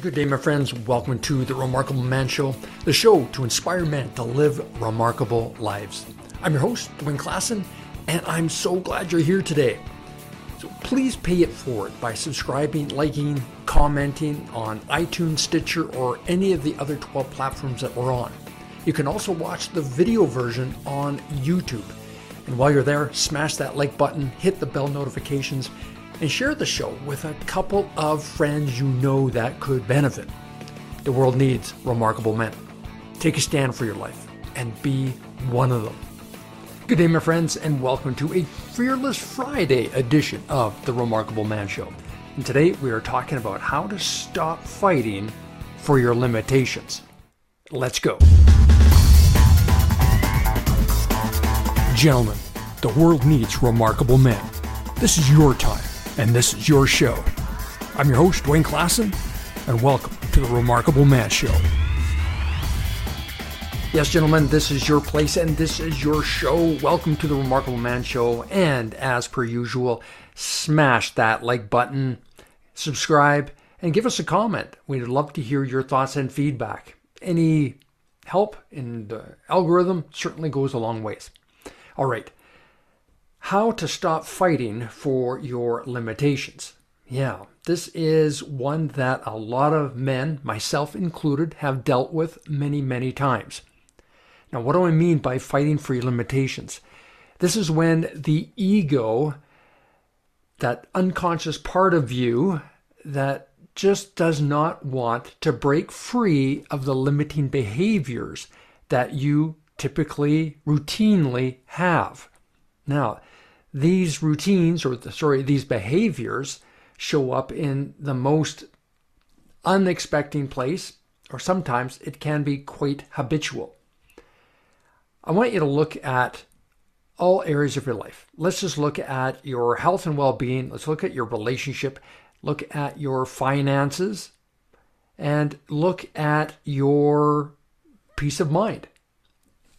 Good day, my friends. Welcome to the Remarkable Man Show, the show to inspire men to live remarkable lives. I'm your host, Dwayne Klassen, and I'm so glad you're here today. So please pay it forward by subscribing, liking, commenting on iTunes, Stitcher, or any of the other 12 platforms that we're on. You can also watch the video version on YouTube. And while you're there, smash that like button, hit the bell notifications, and share the show with a couple of friends you know that could benefit. The world needs remarkable men. Take a stand for your life and be one of them. Good day, my friends, and welcome to a Fearless Friday edition of The Remarkable Man Show. And today we are talking about how to stop fighting for your limitations. Let's go. Gentlemen, the world needs remarkable men. This is your time and this is your show. I'm your host, Dwayne Klassen, and welcome to the Remarkable Man Show. Yes, gentlemen, this is your place and this is your show. Welcome to the Remarkable Man Show. And as per usual, smash that like button, subscribe, and give us a comment. We'd love to hear your thoughts and feedback. Any help in the algorithm certainly goes a long ways. All right, how to stop fighting for your limitations. Yeah, this is one that a lot of men, myself included, have dealt with many, many times. Now, what do I mean by fighting for your limitations? This is when the ego, that unconscious part of you that just does not want to break free of the limiting behaviors that you typically routinely have. Now, these routines, or the, sorry, these behaviors show up in the most unexpected place, or sometimes it can be quite habitual. I want you to look at all areas of your life. Let's just look at your health and well being. Let's look at your relationship, look at your finances, and look at your peace of mind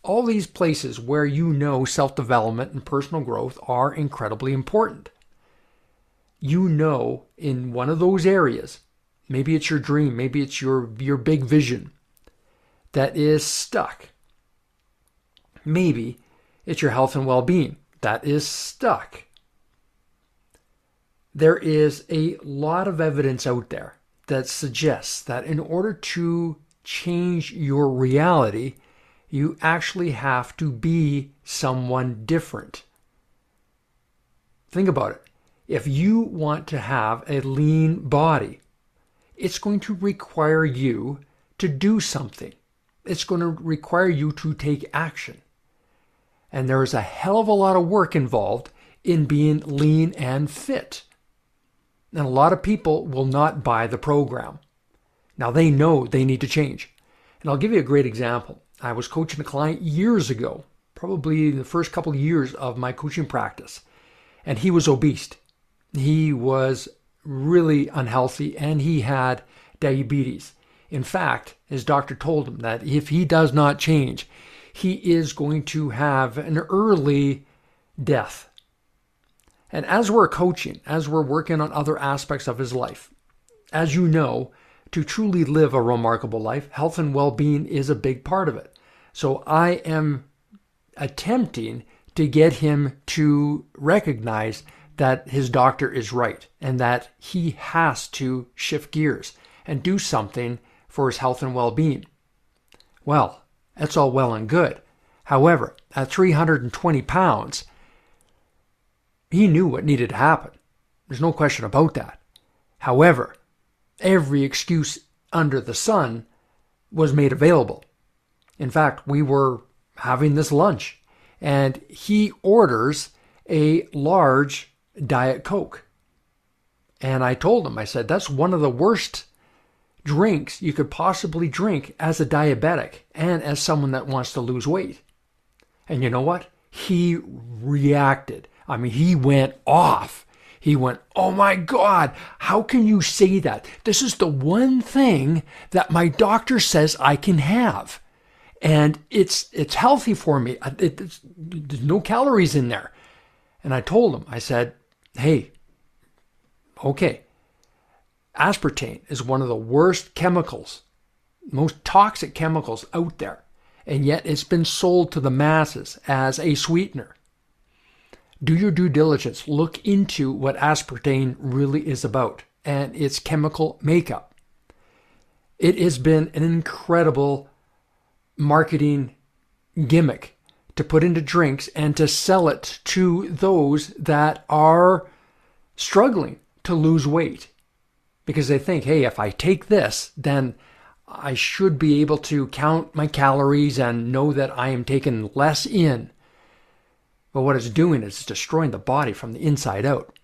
all these places where you know self development and personal growth are incredibly important. You know, in one of those areas, maybe it's your dream, maybe it's your, your big vision that is stuck. Maybe it's your health and well being that is stuck. There is a lot of evidence out there that suggests that in order to change your reality, you actually have to be someone different. Think about it. If you want to have a lean body, it's going to require you to do something. It's going to require you to take action. And there is a hell of a lot of work involved in being lean and fit. And a lot of people will not buy the program. Now they know they need to change. And I'll give you a great example. I was coaching a client years ago, probably the first couple of years of my coaching practice, and he was obese. He was really unhealthy and he had diabetes. In fact, his doctor told him that if he does not change, he is going to have an early death. And as we're coaching, as we're working on other aspects of his life, as you know, to truly live a remarkable life, health and well being is a big part of it. So I am attempting to get him to recognize that his doctor is right and that he has to shift gears and do something for his health and well being. Well, that's all well and good. However, at 320 pounds, he knew what needed to happen. There's no question about that. However, every excuse under the sun was made available. In fact, we were having this lunch and he orders a large Diet Coke. And I told him, I said, that's one of the worst drinks you could possibly drink as a diabetic and as someone that wants to lose weight. And you know what? He reacted. I mean, he went off. He went, Oh my God, how can you say that? This is the one thing that my doctor says I can have. And it's it's healthy for me. It, there's no calories in there. And I told him, I said, Hey, okay, aspartame is one of the worst chemicals, most toxic chemicals out there, and yet it's been sold to the masses as a sweetener. Do your due diligence. Look into what aspartame really is about and its chemical makeup. It has been an incredible marketing gimmick to put into drinks and to sell it to those that are struggling to lose weight because they think, hey, if I take this, then I should be able to count my calories and know that I am taking less in. But what it's doing is it's destroying the body from the inside out.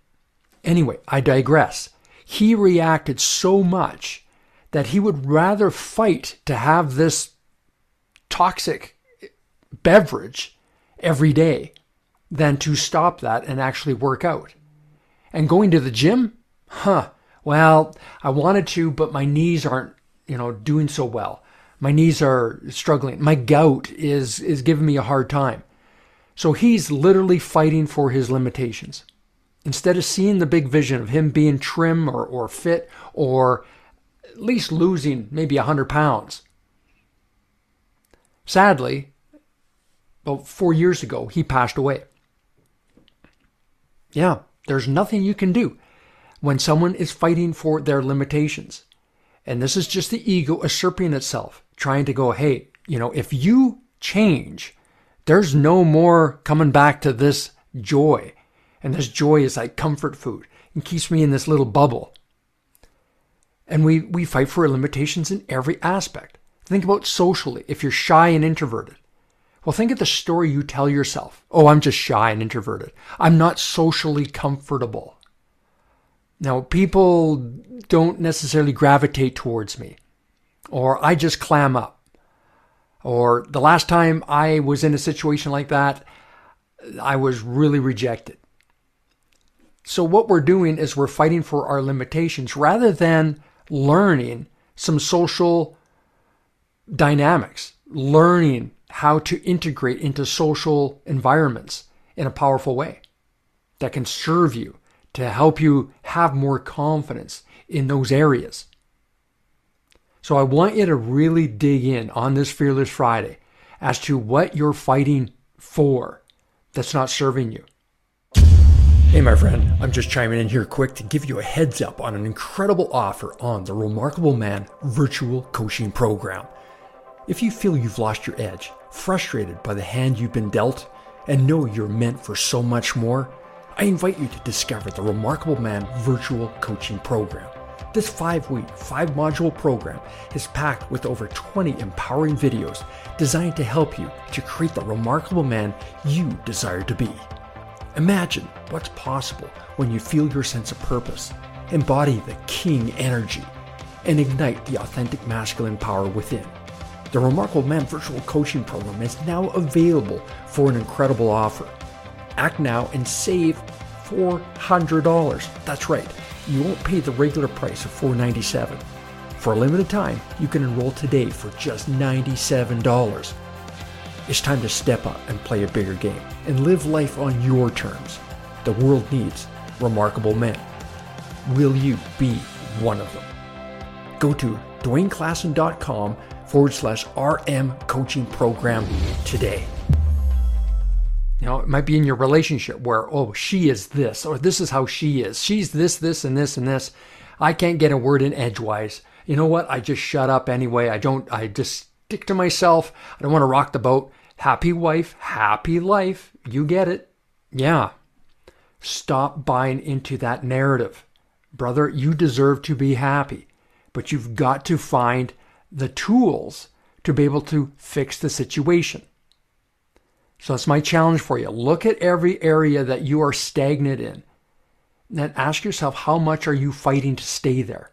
Anyway, I digress. He reacted so much that he would rather fight to have this toxic beverage every day than to stop that and actually work out. And going to the gym? Huh. Well, I wanted to, but my knees aren't, you know, doing so well. My knees are struggling. My gout is is giving me a hard time. So he's literally fighting for his limitations. Instead of seeing the big vision of him being trim or, or fit or at least losing maybe 100 pounds. Sadly, about four years ago, he passed away. Yeah, there's nothing you can do when someone is fighting for their limitations. And this is just the ego usurping itself, trying to go, hey, you know, if you change, there's no more coming back to this joy. And this joy is like comfort food and keeps me in this little bubble. And we, we fight for limitations in every aspect. Think about socially, if you're shy and introverted. Well, think of the story you tell yourself. Oh, I'm just shy and introverted. I'm not socially comfortable. Now, people don't necessarily gravitate towards me, or I just clam up. Or the last time I was in a situation like that, I was really rejected. So, what we're doing is we're fighting for our limitations rather than learning some social dynamics, learning how to integrate into social environments in a powerful way that can serve you to help you have more confidence in those areas. So I want you to really dig in on this Fearless Friday as to what you're fighting for that's not serving you. Hey, my friend, I'm just chiming in here quick to give you a heads up on an incredible offer on the Remarkable Man virtual coaching program. If you feel you've lost your edge, frustrated by the hand you've been dealt, and know you're meant for so much more, I invite you to discover the Remarkable Man virtual coaching program. This five week, five module program is packed with over 20 empowering videos designed to help you to create the remarkable man you desire to be. Imagine what's possible when you feel your sense of purpose, embody the king energy, and ignite the authentic masculine power within. The Remarkable Man virtual coaching program is now available for an incredible offer. Act now and save $400. That's right, you won't pay the regular price of 497. For a limited time, you can enroll today for just $97. It's time to step up and play a bigger game and live life on your terms. The world needs remarkable men. Will you be one of them? Go to dwayneklassen.com forward slash RM coaching program today. You know, it might be in your relationship where, oh, she is this, or this is how she is. She's this, this, and this, and this. I can't get a word in edgewise. You know what? I just shut up anyway. I don't, I just stick to myself. I don't want to rock the boat. Happy wife, happy life. You get it. Yeah. Stop buying into that narrative. Brother, you deserve to be happy, but you've got to find the tools to be able to fix the situation. So that's my challenge for you. Look at every area that you are stagnant in. Then ask yourself, how much are you fighting to stay there?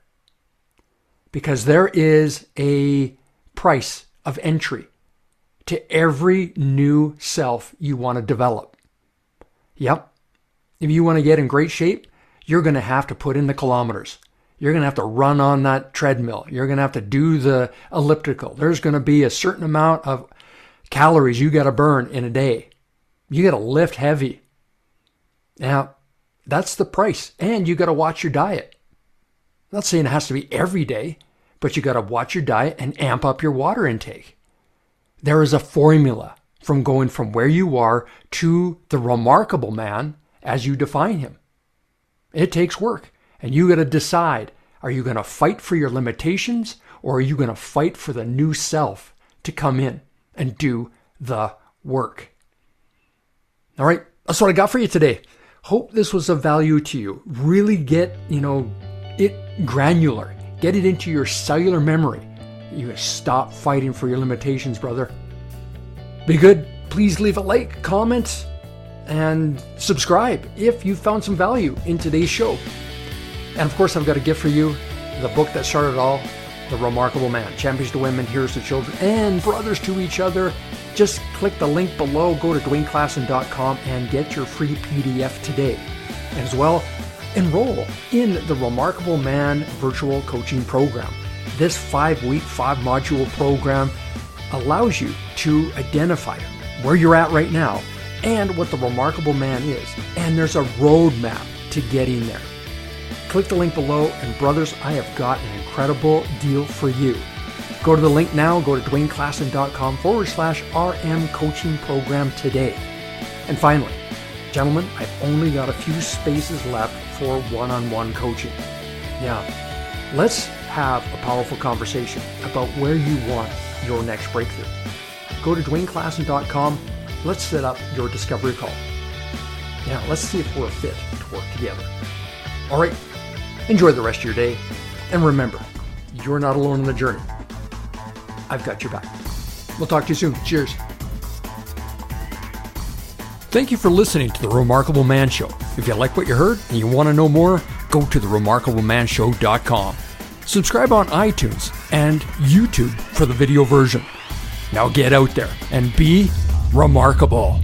Because there is a price of entry to every new self you want to develop. Yep. If you want to get in great shape, you're going to have to put in the kilometers. You're going to have to run on that treadmill. You're going to have to do the elliptical. There's going to be a certain amount of calories you got to burn in a day. You got to lift heavy. Now, that's the price. And you got to watch your diet. I'm not saying it has to be every day, but you got to watch your diet and amp up your water intake. There is a formula from going from where you are to the remarkable man as you define him. It takes work, and you got to decide are you going to fight for your limitations or are you going to fight for the new self to come in and do the work? All right, that's what I got for you today. Hope this was of value to you. Really get, you know, it granular. Get it into your cellular memory. You stop fighting for your limitations, brother. Be good. Please leave a like, comment, and subscribe if you found some value in today's show. And of course, I've got a gift for you the book that started it all The Remarkable Man Champions to Women, Heroes to Children, and Brothers to Each Other. Just click the link below, go to dwayneklassen.com, and get your free PDF today. As well, enroll in the Remarkable Man virtual coaching program. This five week, five module program allows you to identify where you're at right now and what the remarkable man is. And there's a roadmap to getting there. Click the link below, and brothers, I have got an incredible deal for you. Go to the link now, go to dwayneklassen.com forward slash RM coaching program today. And finally, gentlemen, I've only got a few spaces left for one on one coaching. Yeah, let's have a powerful conversation about where you want your next breakthrough. Go to dwayneklassen.com. Let's set up your discovery call. Now, let's see if we're a fit to work together. All right, enjoy the rest of your day. And remember, you're not alone in the journey. I've got your back. We'll talk to you soon. Cheers. Thank you for listening to The Remarkable Man Show. If you like what you heard and you want to know more, go to theremarkablemanshow.com. Subscribe on iTunes and YouTube for the video version. Now get out there and be remarkable.